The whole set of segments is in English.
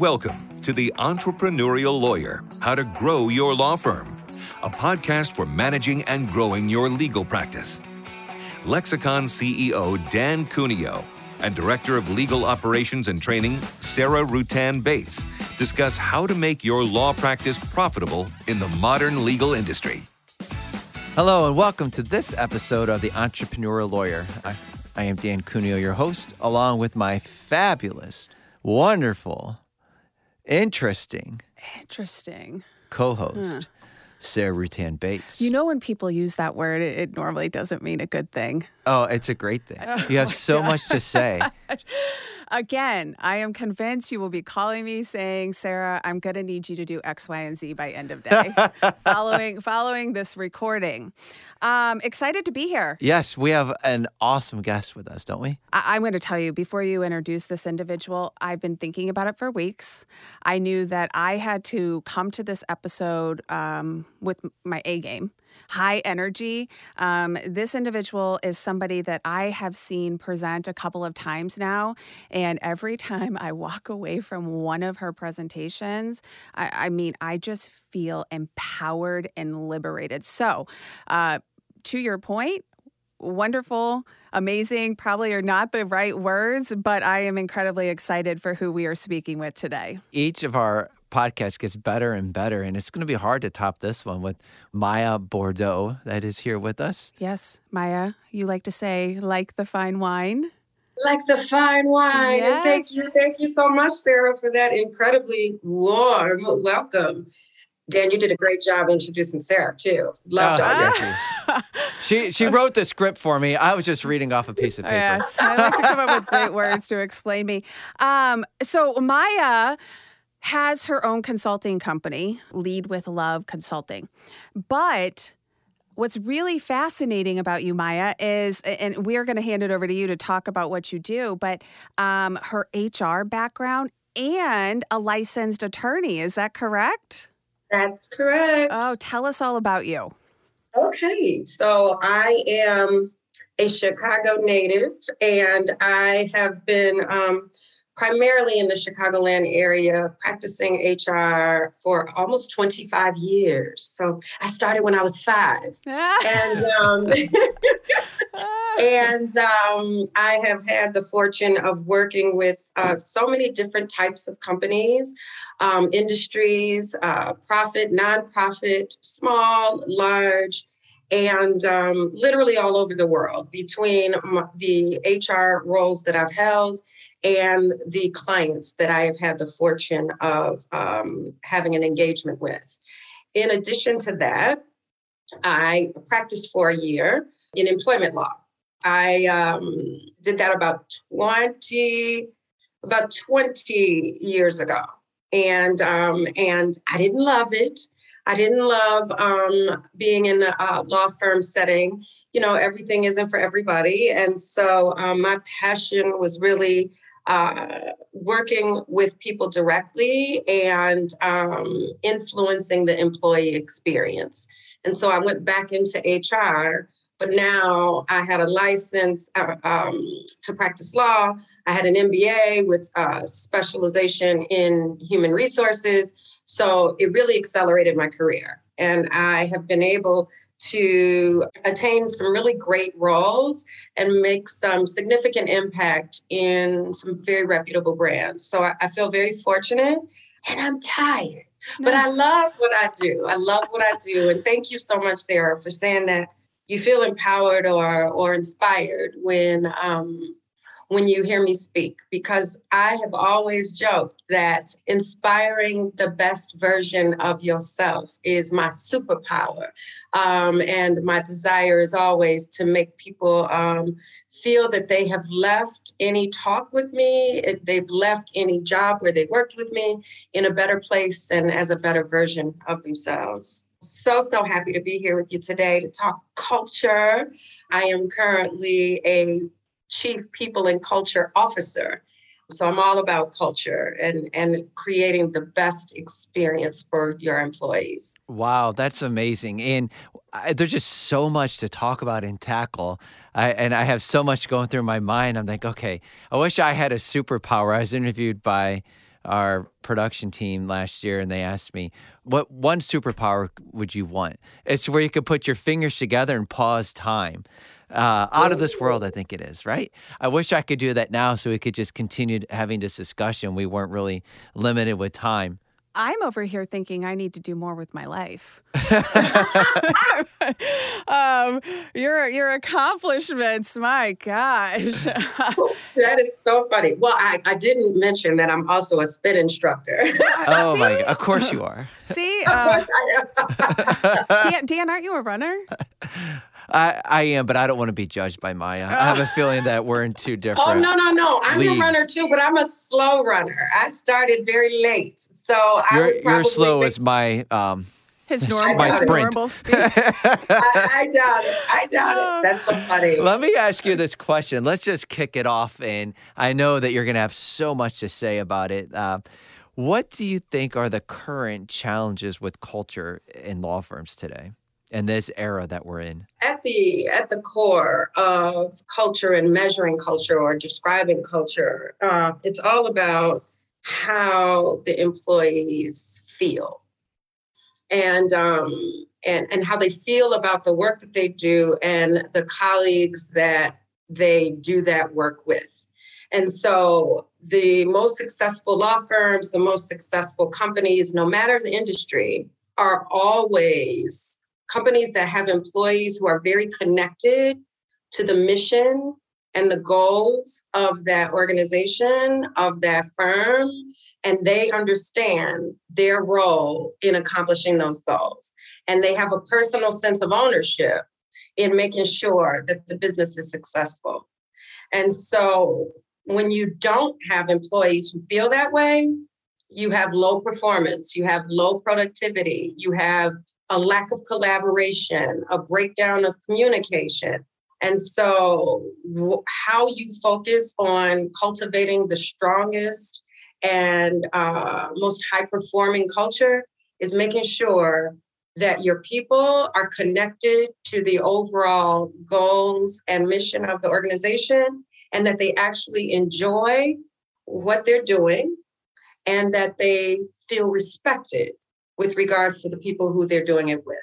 Welcome to The Entrepreneurial Lawyer How to Grow Your Law Firm, a podcast for managing and growing your legal practice. Lexicon CEO Dan Cuneo and Director of Legal Operations and Training Sarah Rutan Bates discuss how to make your law practice profitable in the modern legal industry. Hello, and welcome to this episode of The Entrepreneurial Lawyer. I, I am Dan Cuneo, your host, along with my fabulous, wonderful, interesting Interesting. co host, Sarah Rutan Bates. You know, when people use that word, it, it normally doesn't mean a good thing. oh, it's a great thing. Oh you have so much to say. Again, I am convinced you will be calling me saying, Sarah, I'm going to need you to do X, Y, and Z by end of day following following this recording. Um, excited to be here. Yes, we have an awesome guest with us, don't we? I- I'm going to tell you before you introduce this individual, I've been thinking about it for weeks. I knew that I had to come to this episode um, with my A game. High energy. Um, this individual is somebody that I have seen present a couple of times now. And every time I walk away from one of her presentations, I, I mean, I just feel empowered and liberated. So, uh, to your point, wonderful, amazing, probably are not the right words, but I am incredibly excited for who we are speaking with today. Each of our podcasts gets better and better, and it's going to be hard to top this one with Maya Bordeaux, that is here with us. Yes, Maya, you like to say, like the fine wine? like the fine wine. And thank you, thank you so much, Sarah, for that incredibly warm welcome. Dan, you did a great job introducing Sarah too. Loved Oh, all that. She she wrote the script for me. I was just reading off a piece of paper. Yes, I like to come up with great words to explain me. Um, so Maya has her own consulting company, Lead with Love Consulting. But what's really fascinating about you, Maya, is, and we're going to hand it over to you to talk about what you do, but um, her HR background and a licensed attorney. Is that correct? That's correct. Oh, tell us all about you. Okay, so I am a Chicago native, and I have been um, primarily in the Chicagoland area practicing HR for almost 25 years. So I started when I was five. and um, and um, I have had the fortune of working with uh, so many different types of companies, um, industries, uh, profit, nonprofit, small, large, and um, literally all over the world between the HR roles that I've held and the clients that I have had the fortune of um, having an engagement with. In addition to that, I practiced for a year in employment law. I um, did that about 20, about 20 years ago. And um, and I didn't love it. I didn't love um, being in a law firm setting. You know, everything isn't for everybody. And so um, my passion was really uh, working with people directly and um, influencing the employee experience. And so I went back into HR, but now I had a license uh, um, to practice law. I had an MBA with uh, specialization in human resources. So it really accelerated my career. And I have been able to attain some really great roles and make some significant impact in some very reputable brands. So I, I feel very fortunate and I'm tired. But I love what I do. I love what I do. And thank you so much, Sarah, for saying that you feel empowered or or inspired when um, when you hear me speak because I have always joked that inspiring the best version of yourself is my superpower. Um, and my desire is always to make people um, feel that they have left any talk with me, they've left any job where they worked with me in a better place and as a better version of themselves. So, so happy to be here with you today to talk culture. I am currently a chief people and culture officer. So I'm all about culture and, and creating the best experience for your employees. Wow, that's amazing. And I, there's just so much to talk about and tackle. I, and I have so much going through my mind. I'm like, okay, I wish I had a superpower. I was interviewed by our production team last year, and they asked me, "What one superpower would you want?" It's where you could put your fingers together and pause time. Uh, out of this world, I think it is, right? I wish I could do that now so we could just continue having this discussion. We weren't really limited with time. I'm over here thinking I need to do more with my life. um, your your accomplishments, my gosh. that is so funny. Well, I, I didn't mention that I'm also a spin instructor. oh my god! Of course you are. See, of uh, course I am. Dan, Dan, aren't you a runner? I, I am, but I don't want to be judged by Maya. I have a feeling that we're in two different. Oh no no no! I'm leagues. a runner too, but I'm a slow runner. I started very late, so you're, I you're slow as my um. His normal, my sprint. normal speed. I, I doubt it. I doubt it. That's so funny. Let me ask you this question. Let's just kick it off, and I know that you're going to have so much to say about it. Uh, what do you think are the current challenges with culture in law firms today? In this era that we're in? At the at the core of culture and measuring culture or describing culture, uh, it's all about how the employees feel and um, and and how they feel about the work that they do and the colleagues that they do that work with. And so the most successful law firms, the most successful companies, no matter the industry, are always companies that have employees who are very connected to the mission and the goals of that organization, of that firm, and they understand their role in accomplishing those goals. And they have a personal sense of ownership in making sure that the business is successful. And so when you don't have employees who feel that way, you have low performance, you have low productivity, you have a lack of collaboration, a breakdown of communication. And so, how you focus on cultivating the strongest and uh, most high performing culture is making sure that your people are connected to the overall goals and mission of the organization and that they actually enjoy what they're doing and that they feel respected with regards to the people who they're doing it with.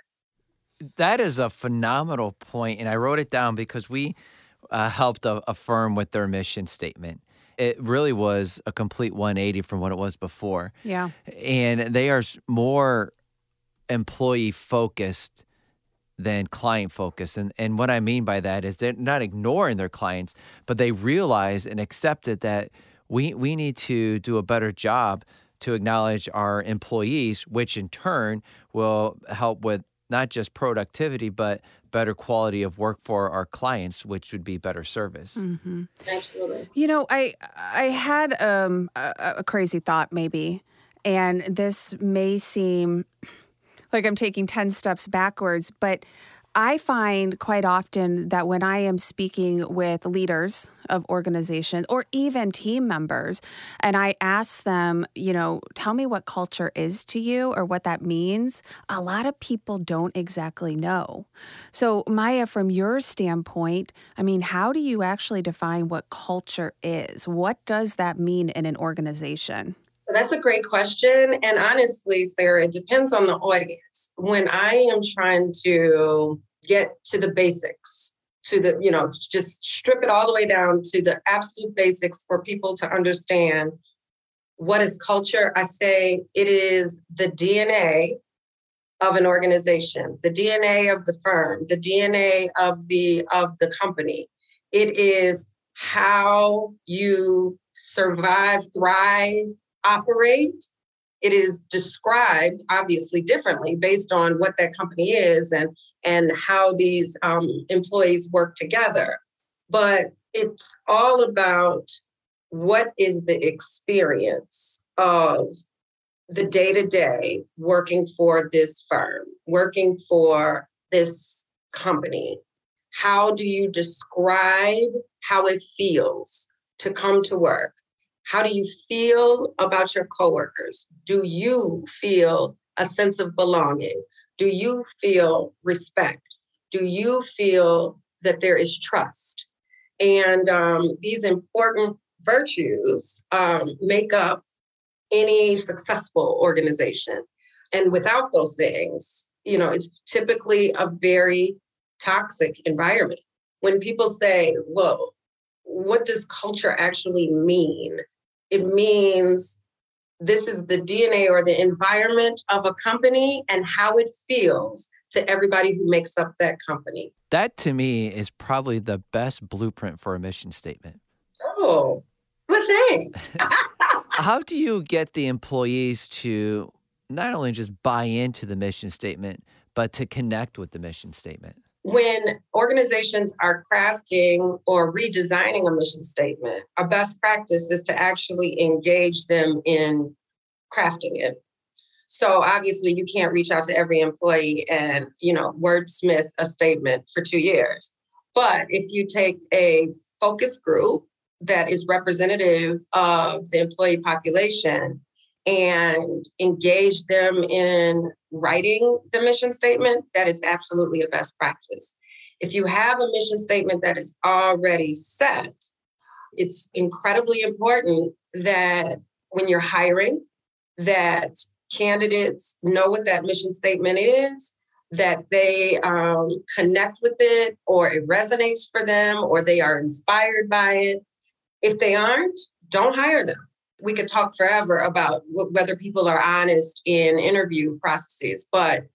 That is a phenomenal point, and I wrote it down because we uh, helped a, a firm with their mission statement. It really was a complete 180 from what it was before. Yeah. And they are more employee focused than client focused. And and what I mean by that is they're not ignoring their clients, but they realize and accepted that we we need to do a better job to acknowledge our employees, which in turn will help with not just productivity, but better quality of work for our clients, which would be better service. Mm-hmm. Absolutely. You know, I I had um, a, a crazy thought maybe, and this may seem like I'm taking ten steps backwards, but I find quite often that when I am speaking with leaders of organizations or even team members, and I ask them, you know, tell me what culture is to you or what that means, a lot of people don't exactly know. So, Maya, from your standpoint, I mean, how do you actually define what culture is? What does that mean in an organization? So that's a great question. And honestly, Sarah, it depends on the audience. When I am trying to get to the basics to the you know just strip it all the way down to the absolute basics for people to understand what is culture. I say it is the dna of an organization the dna of the firm the dna of the of the company. It is how you survive thrive operate it is described obviously differently based on what that company is and and how these um, employees work together. But it's all about what is the experience of the day to day working for this firm working for this company. How do you describe how it feels to come to work how do you feel about your coworkers? Do you feel a sense of belonging? Do you feel respect? Do you feel that there is trust? And um, these important virtues um, make up any successful organization. And without those things, you know, it's typically a very toxic environment. When people say, well, what does culture actually mean? It means this is the DNA or the environment of a company and how it feels to everybody who makes up that company. That to me is probably the best blueprint for a mission statement. Oh, well, thanks. How do you get the employees to not only just buy into the mission statement, but to connect with the mission statement? When organizations are crafting or redesigning a mission statement, a best practice is to actually engage them in crafting it. So obviously you can't reach out to every employee and, you know, wordsmith a statement for 2 years. But if you take a focus group that is representative of the employee population and engage them in writing the mission statement, that is absolutely a best practice. If you have a mission statement that is already set, it's incredibly important that when you're hiring, that candidates know what that mission statement is, that they um, connect with it, or it resonates for them, or they are inspired by it. If they aren't, don't hire them. We could talk forever about whether people are honest in interview processes, but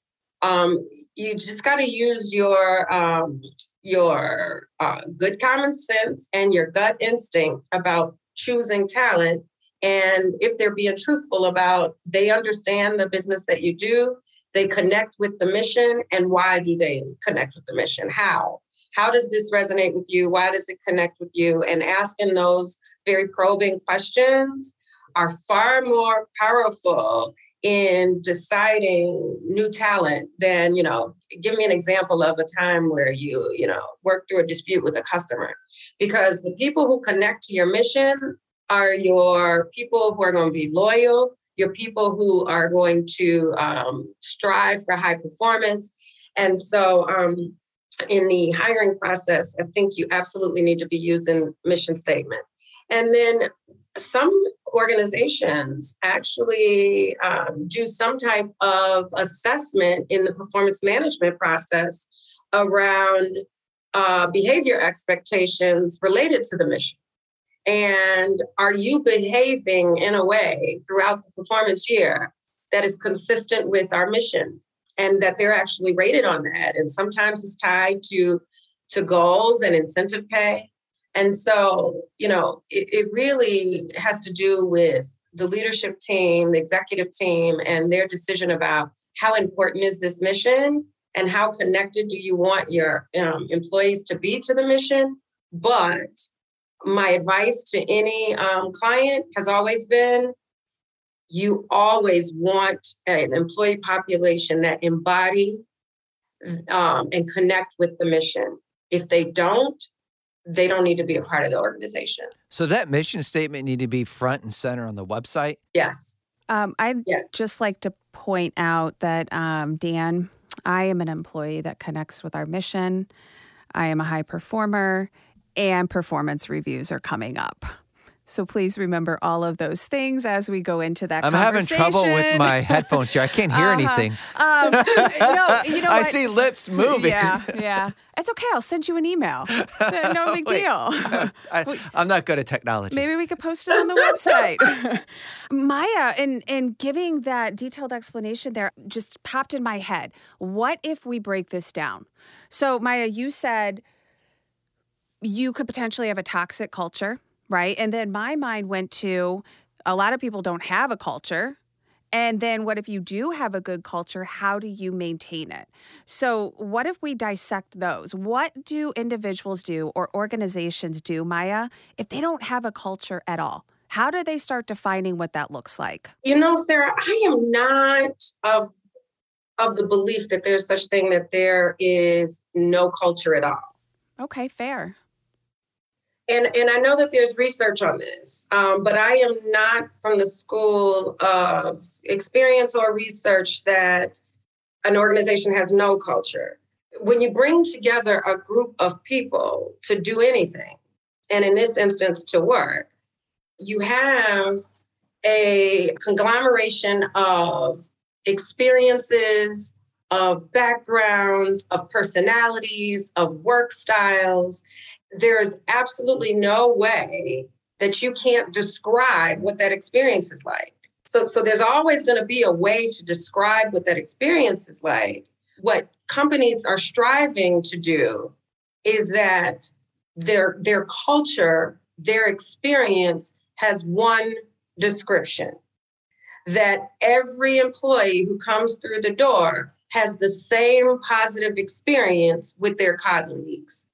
um, you just got to use your um, your uh, good common sense and your gut instinct about choosing talent and if they're being truthful about they understand the business that you do, they connect with the mission, and why do they connect with the mission? How? How does this resonate with you? Why does it connect with you? And asking those very probing questions are far more powerful in deciding new talent than you know give me an example of a time where you you know work through a dispute with a customer because the people who connect to your mission are your people who are going to be loyal, your people who are going to um, strive for high performance. And so, um, in the hiring process, I think you absolutely need to be using mission statement. And then some organizations actually um, do some type of assessment in the performance management process around uh, behavior expectations related to the mission. And are you behaving in a way throughout the performance year that is consistent with our mission and that they're actually rated on that? And sometimes it's tied to, to goals and incentive pay. And so, you know, it, it really has to do with the leadership team, the executive team, and their decision about how important is this mission and how connected do you want your um, employees to be to the mission. But my advice to any um, client has always been you always want an employee population that embody um, and connect with the mission. If they don't, they don't need to be a part of the organization. So that mission statement need to be front and center on the website. Yes. Um, I'd yes. just like to point out that um, Dan, I am an employee that connects with our mission. I am a high performer, and performance reviews are coming up. So please remember all of those things as we go into that. Conversation. I'm having trouble with my headphones here. I can't hear uh-huh. anything. Um, no, you know I what? see lips moving. Yeah, yeah. It's okay. I'll send you an email. No big deal. I, am not good at technology. Maybe we could post it on the website. Maya, in in giving that detailed explanation there, just popped in my head. What if we break this down? So Maya, you said you could potentially have a toxic culture, right? And then my mind went to a lot of people don't have a culture. And then what if you do have a good culture? How do you maintain it? So, what if we dissect those? What do individuals do or organizations do, Maya, if they don't have a culture at all? How do they start defining what that looks like? You know, Sarah, I am not of of the belief that there's such thing that there is no culture at all. Okay, fair and and I know that there's research on this, um, but I am not from the school of experience or research that an organization has no culture. When you bring together a group of people to do anything, and in this instance to work, you have a conglomeration of experiences, of backgrounds, of personalities, of work styles. There's absolutely no way that you can't describe what that experience is like. So, so there's always going to be a way to describe what that experience is like. What companies are striving to do is that their their culture, their experience has one description. That every employee who comes through the door has the same positive experience with their colleagues,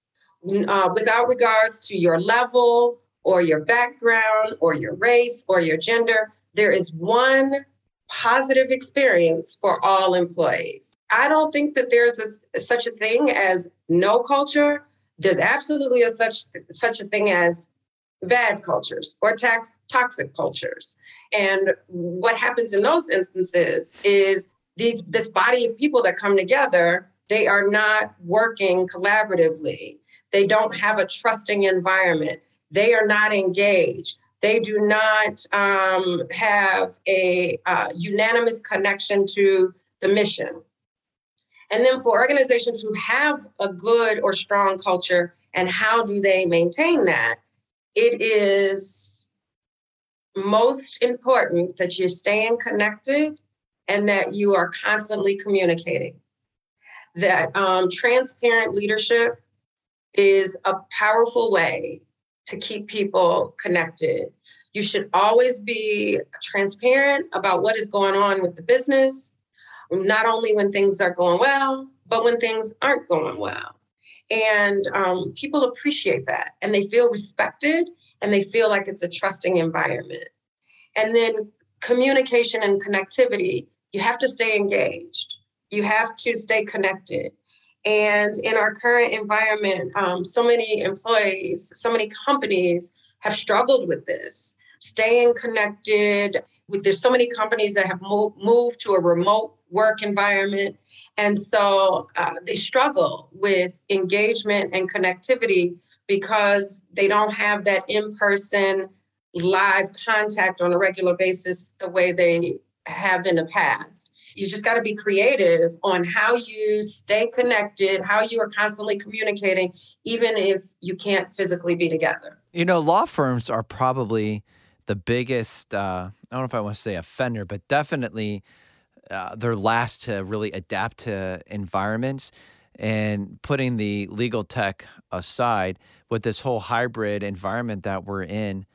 uh, without regards to your level or your background or your race or your gender. There is one positive experience for all employees. I don't think that there's a, such a thing as no culture. There's absolutely a such such a thing as bad cultures or tax, toxic cultures. And what happens in those instances is these this body of people that come together, they are not working collaboratively. They don't have a trusting environment. They are not engaged. They do not um, have a uh, unanimous connection to the mission. And then for organizations who have a good or strong culture, and how do they maintain that? It is most important that you're staying connected and that you are constantly communicating. That um, transparent leadership is a powerful way to keep people connected. You should always be transparent about what is going on with the business, not only when things are going well, but when things aren't going well. And um, people appreciate that and they feel respected and they feel like it's a trusting environment. And then communication and connectivity, you have to stay engaged, you have to stay connected. And in our current environment, um, so many employees, so many companies have struggled with this. Staying connected. With, there's so many companies that have moved to a remote work environment. And so uh, they struggle with engagement and connectivity because they don't have that in person live contact on a regular basis the way they have in the past. You just got to be creative on how you stay connected, how you are constantly communicating, even if you can't physically be together. You know, law firms are probably the biggest, uh, I don't know if I want to say offender, but definitely uh, they're last to really adapt to environments. And putting the legal tech aside, with this whole hybrid environment that we're in,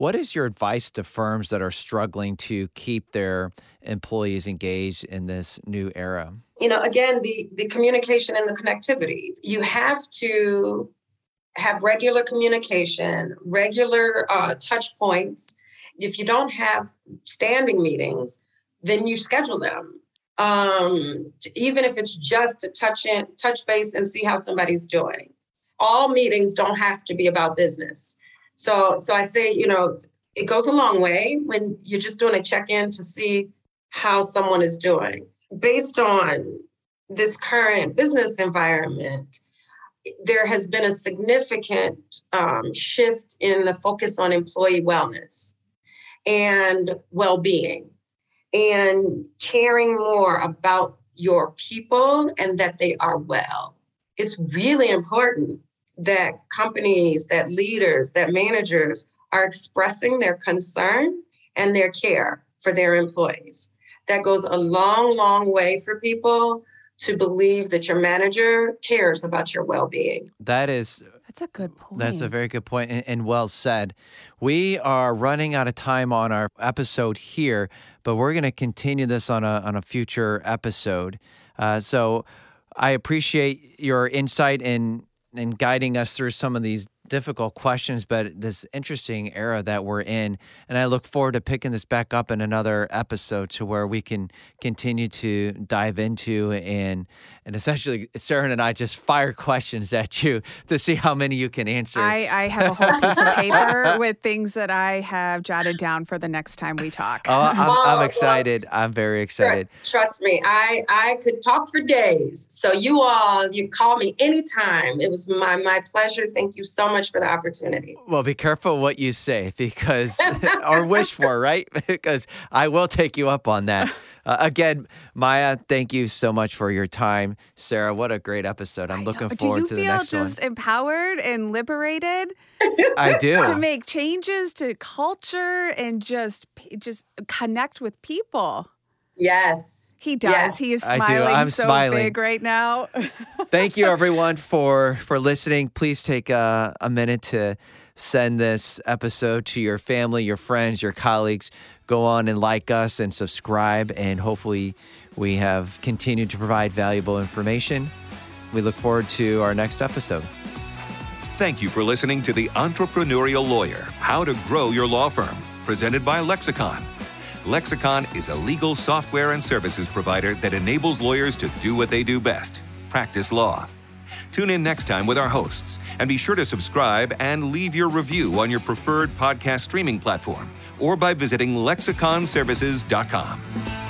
what is your advice to firms that are struggling to keep their employees engaged in this new era? You know, again, the the communication and the connectivity. You have to have regular communication, regular uh, touch points. If you don't have standing meetings, then you schedule them. Um, even if it's just to touch in, touch base and see how somebody's doing. All meetings don't have to be about business. So, so I say, you know, it goes a long way when you're just doing a check-in to see how someone is doing. Based on this current business environment, there has been a significant um, shift in the focus on employee wellness and well-being and caring more about your people and that they are well. It's really important that companies, that leaders, that managers are expressing their concern and their care for their employees. That goes a long, long way for people to believe that your manager cares about your well being. That is. That's a good point. That's a very good point and, and well said. We are running out of time on our episode here, but we're going to continue this on a on a future episode. Uh, so I appreciate your insight in and guiding us through some of these difficult questions, but this interesting era that we're in. And I look forward to picking this back up in another episode to where we can continue to dive into and and essentially Sarah and I just fire questions at you to see how many you can answer. I, I have a whole piece of paper with things that I have jotted down for the next time we talk. Oh, I'm, I'm excited. I'm very excited. Trust me, I I could talk for days. So you all, you call me anytime. It was my my pleasure. Thank you so much much for the opportunity. Well, be careful what you say because, or wish for, right? because I will take you up on that. Uh, again, Maya, thank you so much for your time. Sarah, what a great episode. I'm looking forward to the next one. Do you feel just empowered and liberated? I do. to make changes to culture and just just connect with people. Yes. He does. Yes. He is smiling I do. I'm so smiling. big right now. Thank you everyone for for listening. Please take a, a minute to send this episode to your family, your friends, your colleagues. Go on and like us and subscribe and hopefully we have continued to provide valuable information. We look forward to our next episode. Thank you for listening to The Entrepreneurial Lawyer How to Grow Your Law Firm, presented by Lexicon. Lexicon is a legal software and services provider that enables lawyers to do what they do best practice law. Tune in next time with our hosts, and be sure to subscribe and leave your review on your preferred podcast streaming platform or by visiting lexiconservices.com.